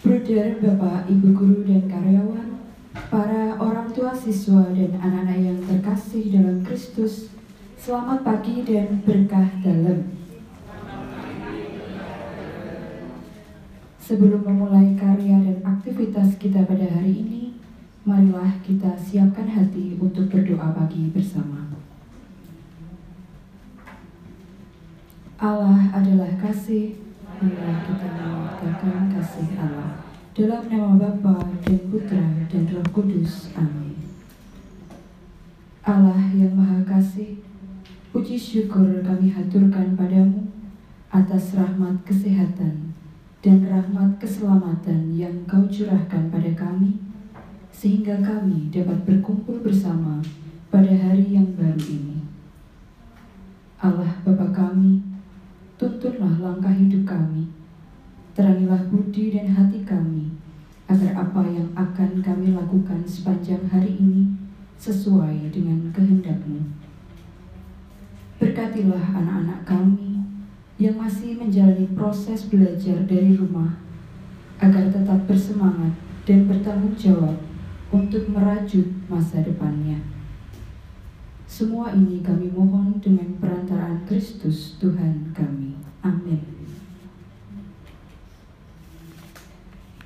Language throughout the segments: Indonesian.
Bruder, Bapak, Ibu Guru, dan karyawan, para orang tua siswa dan anak-anak yang terkasih dalam Kristus, selamat pagi dan berkah dalam. Sebelum memulai karya dan aktivitas kita pada hari ini, marilah kita siapkan hati untuk berdoa pagi bersama. Allah adalah kasih, marilah kita menyatakan kasih Allah. Dalam nama Bapa dan Putra dan Roh Kudus. Amin. Allah yang Maha Kasih, puji syukur kami haturkan padamu atas rahmat kesehatan dan rahmat keselamatan yang kau curahkan pada kami, sehingga kami dapat berkumpul bersama pada hari yang baru ini. Allah Bapa kami, tuntunlah langkah hidup kami, terangilah budi dan hati kami, agar apa yang akan kami lakukan sepanjang hari ini sesuai dengan kehendakmu. Berkatilah anak-anak kami yang masih menjalani proses belajar dari rumah, agar tetap bersemangat dan bertanggung jawab untuk merajut masa depannya. Semua ini kami mohon dengan perantaraan Kristus Tuhan kami. Amin.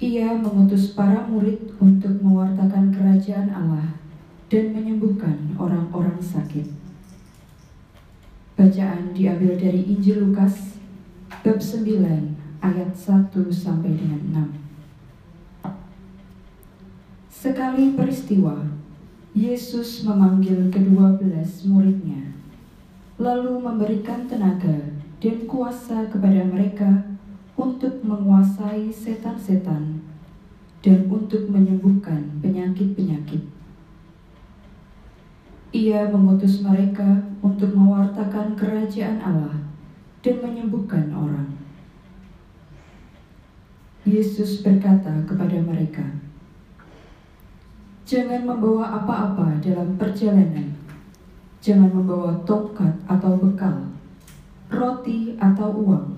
Ia mengutus para murid untuk mewartakan kerajaan Allah dan menyembuhkan orang-orang sakit. Bacaan diambil dari Injil Lukas bab 9 ayat 1 sampai dengan 6. Sekali peristiwa, Yesus memanggil kedua belas muridnya, lalu memberikan tenaga dan kuasa kepada mereka untuk menguasai setan-setan dan untuk menyembuhkan penyakit-penyakit. Ia mengutus mereka untuk mewartakan kerajaan Allah dan menyembuhkan orang. Yesus berkata kepada mereka, Jangan membawa apa-apa dalam perjalanan. Jangan membawa tongkat atau bekal, roti atau uang,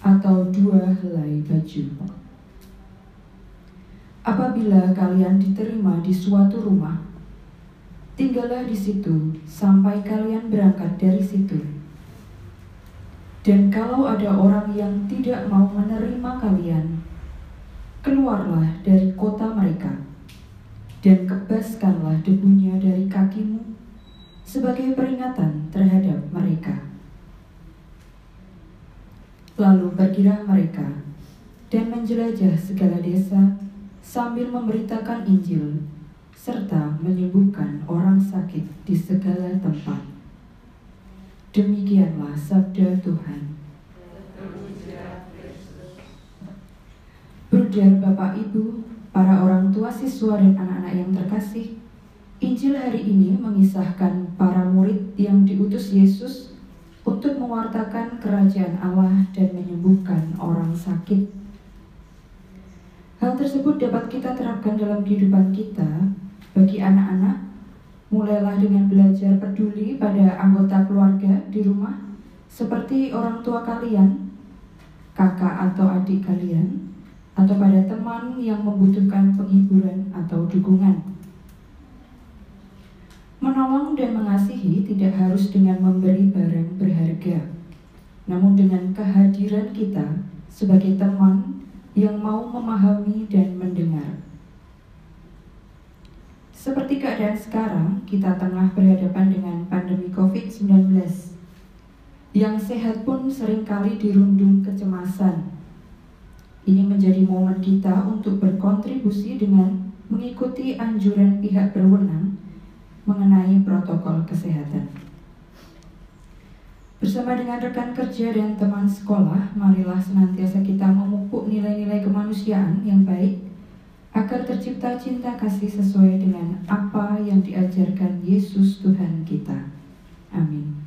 atau dua helai baju. Apabila kalian diterima di suatu rumah, tinggallah di situ sampai kalian berangkat dari situ. Dan kalau ada orang yang tidak mau menerima kalian, keluarlah dari kota mereka dan kebaskanlah debunya dari kakimu sebagai peringatan terhadap mereka. Lalu pergilah mereka dan menjelajah segala desa sambil memberitakan Injil serta menyembuhkan orang sakit di segala tempat. Demikianlah sabda Tuhan. Bruder Bapak Ibu, para orang tua siswa dan anak-anak yang terkasih, Injil hari ini mengisahkan para murid yang diutus Yesus untuk mewartakan kerajaan Allah dan menyembuhkan orang sakit. Hal tersebut dapat kita terapkan dalam kehidupan kita bagi anak-anak. Mulailah dengan belajar peduli pada anggota keluarga di rumah, seperti orang tua kalian, kakak atau adik kalian, atau pada teman yang membutuhkan penghiburan atau dukungan. Menolong dan mengasihi tidak harus dengan memberi barang berharga, namun dengan kehadiran kita sebagai teman yang mau memahami dan mendengar. Seperti keadaan sekarang, kita tengah berhadapan dengan pandemi COVID-19. Yang sehat pun sering kali dirundung kecemasan. Ini menjadi momen kita untuk berkontribusi dengan mengikuti anjuran pihak berwenang mengenai protokol kesehatan. Bersama dengan rekan kerja dan teman sekolah, marilah senantiasa kita memupuk nilai-nilai kemanusiaan yang baik agar tercipta cinta kasih sesuai dengan apa yang diajarkan Yesus Tuhan kita. Amin.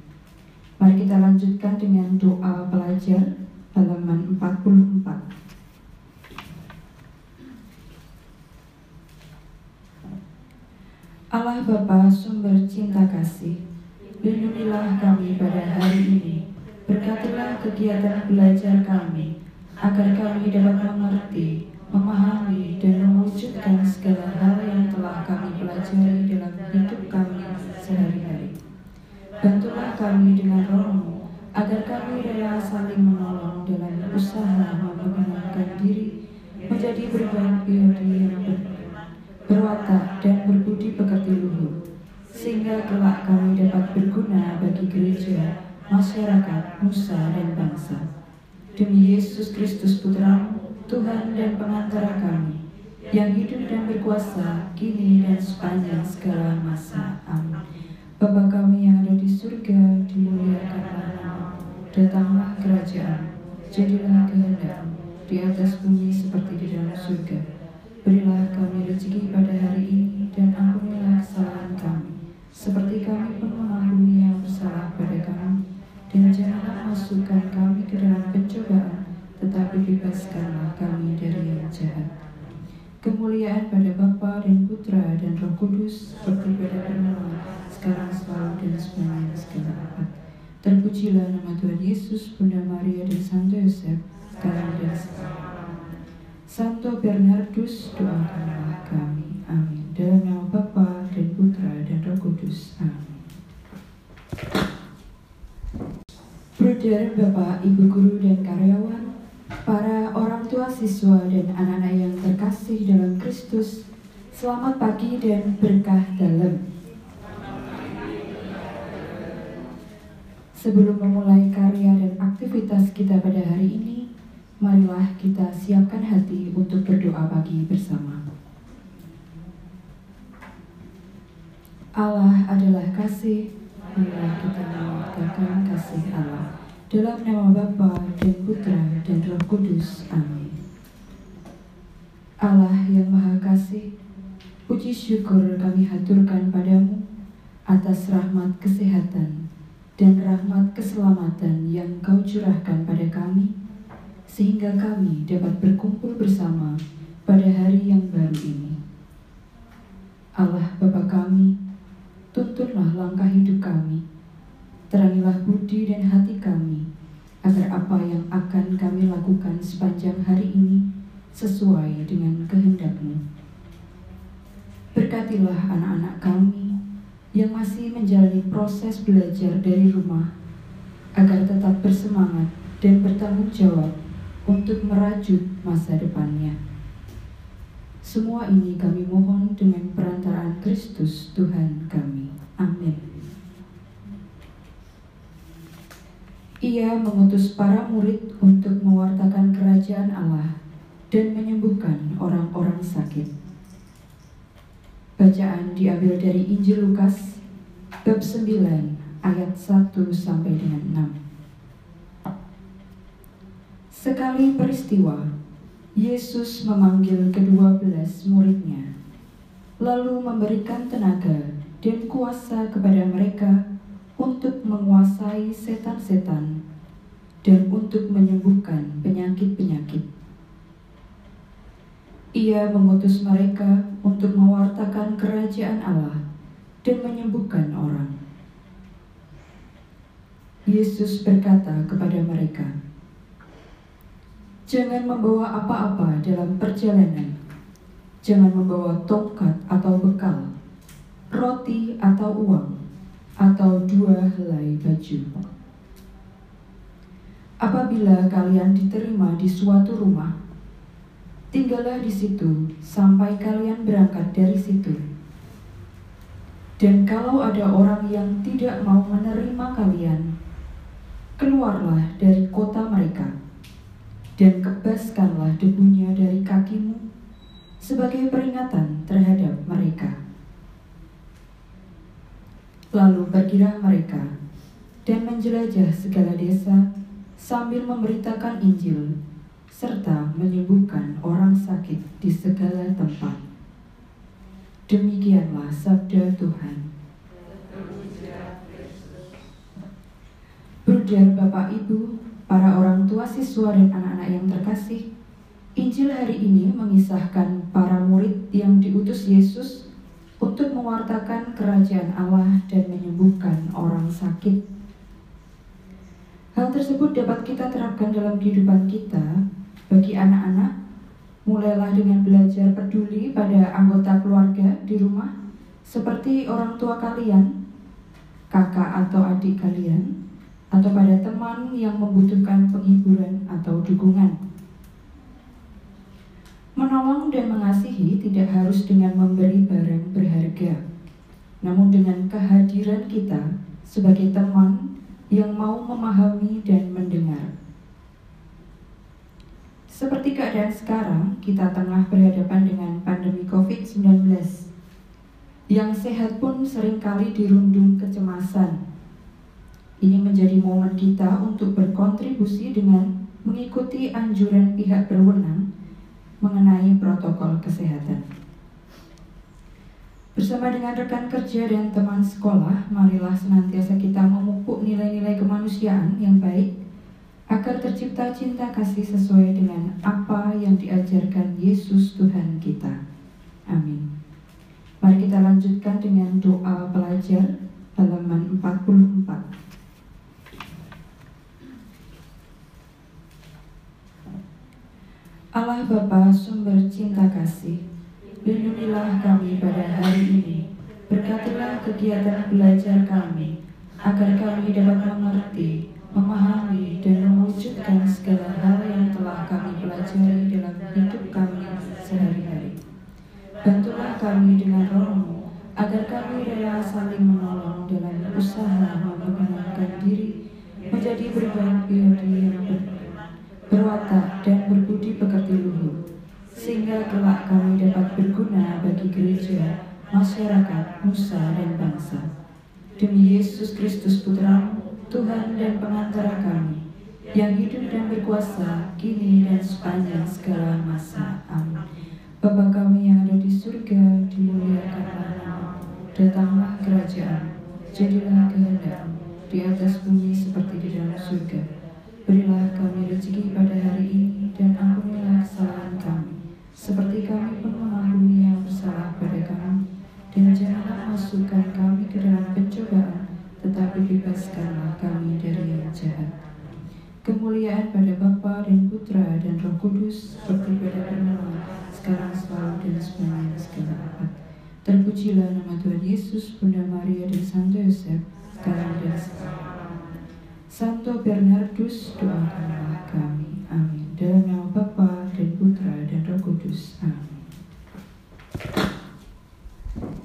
Mari kita lanjutkan dengan doa pelajar halaman 44. Allah Bapa sumber cinta kasih, lindungilah kami pada hari ini. Berkatilah kegiatan belajar kami, agar kami dapat mengerti, memahami, dan mewujudkan segala hal yang telah kami pelajari dalam hidup kami sehari-hari. Bantulah kami dengan rohmu, agar kami rela saling menolong dalam usaha masyarakat, nusa, dan bangsa. Demi Yesus Kristus Putra, Tuhan dan pengantara kami, yang hidup dan berkuasa kini dan sepanjang segala masa. Amin. Bapa kami yang ada di surga, dimuliakanlah. Datanglah kerajaan, jadilah kehendakmu di atas bumi seperti di dalam surga. Kami dari yang jahat. Kemuliaan pada Bapa dan Putra dan Roh Kudus seperti pada permulaan sekarang selalu dan sepanjang segala abad. Terpujilah nama Tuhan Yesus, Bunda Maria dan Santo Yosef, sekarang dan selalu. Santo Bernardus, doakanlah kami. Amin. Dalam nama Bapa dan Putra dan Roh Kudus. Amin. Bruder, Bapak, Ibu Guru dan karyawan, para orang tua siswa dan anak-anak yang terkasih dalam Kristus, selamat pagi dan berkah dalam. Sebelum memulai karya dan aktivitas kita pada hari ini, marilah kita siapkan hati untuk berdoa pagi bersama. Allah adalah kasih, marilah kita mengatakan kasih Allah. Dalam nama Bapa dan Putra dan Roh Kudus. Amin. Allah yang Maha Kasih, puji syukur kami haturkan padamu atas rahmat kesehatan dan rahmat keselamatan yang kau curahkan pada kami, sehingga kami dapat berkumpul bersama pada hari yang baru ini. Allah Bapa kami, tuntunlah langkah hidup kami, terangilah budi dan hati kami, agar apa yang akan kami lakukan sepanjang hari ini sesuai dengan kehendakmu. Berkatilah anak-anak kami, yang masih menjalani proses belajar dari rumah agar tetap bersemangat dan bertanggung jawab untuk merajut masa depannya. Semua ini kami mohon dengan perantaraan Kristus Tuhan kami. Amin. Ia mengutus para murid untuk mewartakan kerajaan Allah dan menyembuhkan orang-orang sakit. Bacaan diambil dari Injil Lukas bab 9 ayat 1 sampai dengan 6. Sekali peristiwa, Yesus memanggil kedua belas muridnya, lalu memberikan tenaga dan kuasa kepada mereka untuk menguasai setan-setan dan untuk menyembuhkan penyakit-penyakit. Ia mengutus mereka untuk mewartakan kerajaan Allah dan menyembuhkan orang. Yesus berkata kepada mereka, "Jangan membawa apa-apa dalam perjalanan. Jangan membawa tongkat atau bekal, roti atau uang, atau dua helai baju. Apabila kalian diterima di suatu rumah, Tinggallah di situ sampai kalian berangkat dari situ. Dan kalau ada orang yang tidak mau menerima kalian, keluarlah dari kota mereka dan kebaskanlah debunya dari kakimu sebagai peringatan terhadap mereka. Lalu pergilah mereka dan menjelajah segala desa sambil memberitakan Injil serta menyembuhkan orang sakit di segala tempat. Demikianlah sabda Tuhan. Bruder, Bapak, Ibu, para orang tua siswa dan anak-anak yang terkasih, Injil hari ini mengisahkan para murid yang diutus Yesus untuk mewartakan kerajaan Allah dan menyembuhkan orang sakit. Hal tersebut dapat kita terapkan dalam kehidupan kita bagi anak-anak, mulailah dengan belajar peduli pada anggota keluarga di rumah, seperti orang tua kalian, kakak atau adik kalian, atau pada teman yang membutuhkan penghiburan atau dukungan. Menolong dan mengasihi tidak harus dengan memberi barang berharga, namun dengan kehadiran kita sebagai teman yang mau memahami dan mendengar. Seperti keadaan sekarang, kita tengah berhadapan dengan pandemi COVID-19. Yang sehat pun sering kali dirundung kecemasan. Ini menjadi momen kita untuk berkontribusi dengan mengikuti anjuran pihak berwenang mengenai protokol kesehatan. Bersama dengan rekan kerja dan teman sekolah, marilah senantiasa kita memupuk nilai-nilai kemanusiaan yang baik agar tercipta cinta kasih sesuai dengan apa yang diajarkan Yesus Tuhan kita. Amin. Mari kita lanjutkan dengan doa pelajar halaman 44. Allah Bapa sumber cinta kasih, lindungilah kami pada hari ini. Berkatilah kegiatan belajar kami, agar kami dapat mengerti memahami dan mewujudkan segala hal yang telah kami pelajari dalam hidup kami sehari-hari. Bantulah kami dengan rohmu, agar kami rela saling menolong dalam usaha memperkenalkan diri menjadi berbaik pribadi kelak kami dapat berguna bagi gereja, masyarakat, nusa, dan bangsa. Demi Yesus Kristus Putramu, Tuhan dan pengantara kami, yang hidup dan berkuasa kini dan sepanjang segala masa. Amin. Bapa kami yang ada di surga, dimuliakanlah namamu. Datanglah kerajaan, jadilah kehendakmu di atas bumi seperti di dalam surga. Seperti kami pun mengampuni yang bersalah pada kami. Dan janganlah masukkan kami ke dalam pencobaan, tetapi bebaskanlah kami dari yang jahat. Kemuliaan pada Bapa dan Putra dan Roh Kudus seperti pada permulaan, sekarang selalu dan sepanjang segala abad. Terpujilah nama Tuhan Yesus, Bunda Maria dan Santo Yosef, sekarang dan selalu. Santo Bernardus, doakanlah kami. use um, uh,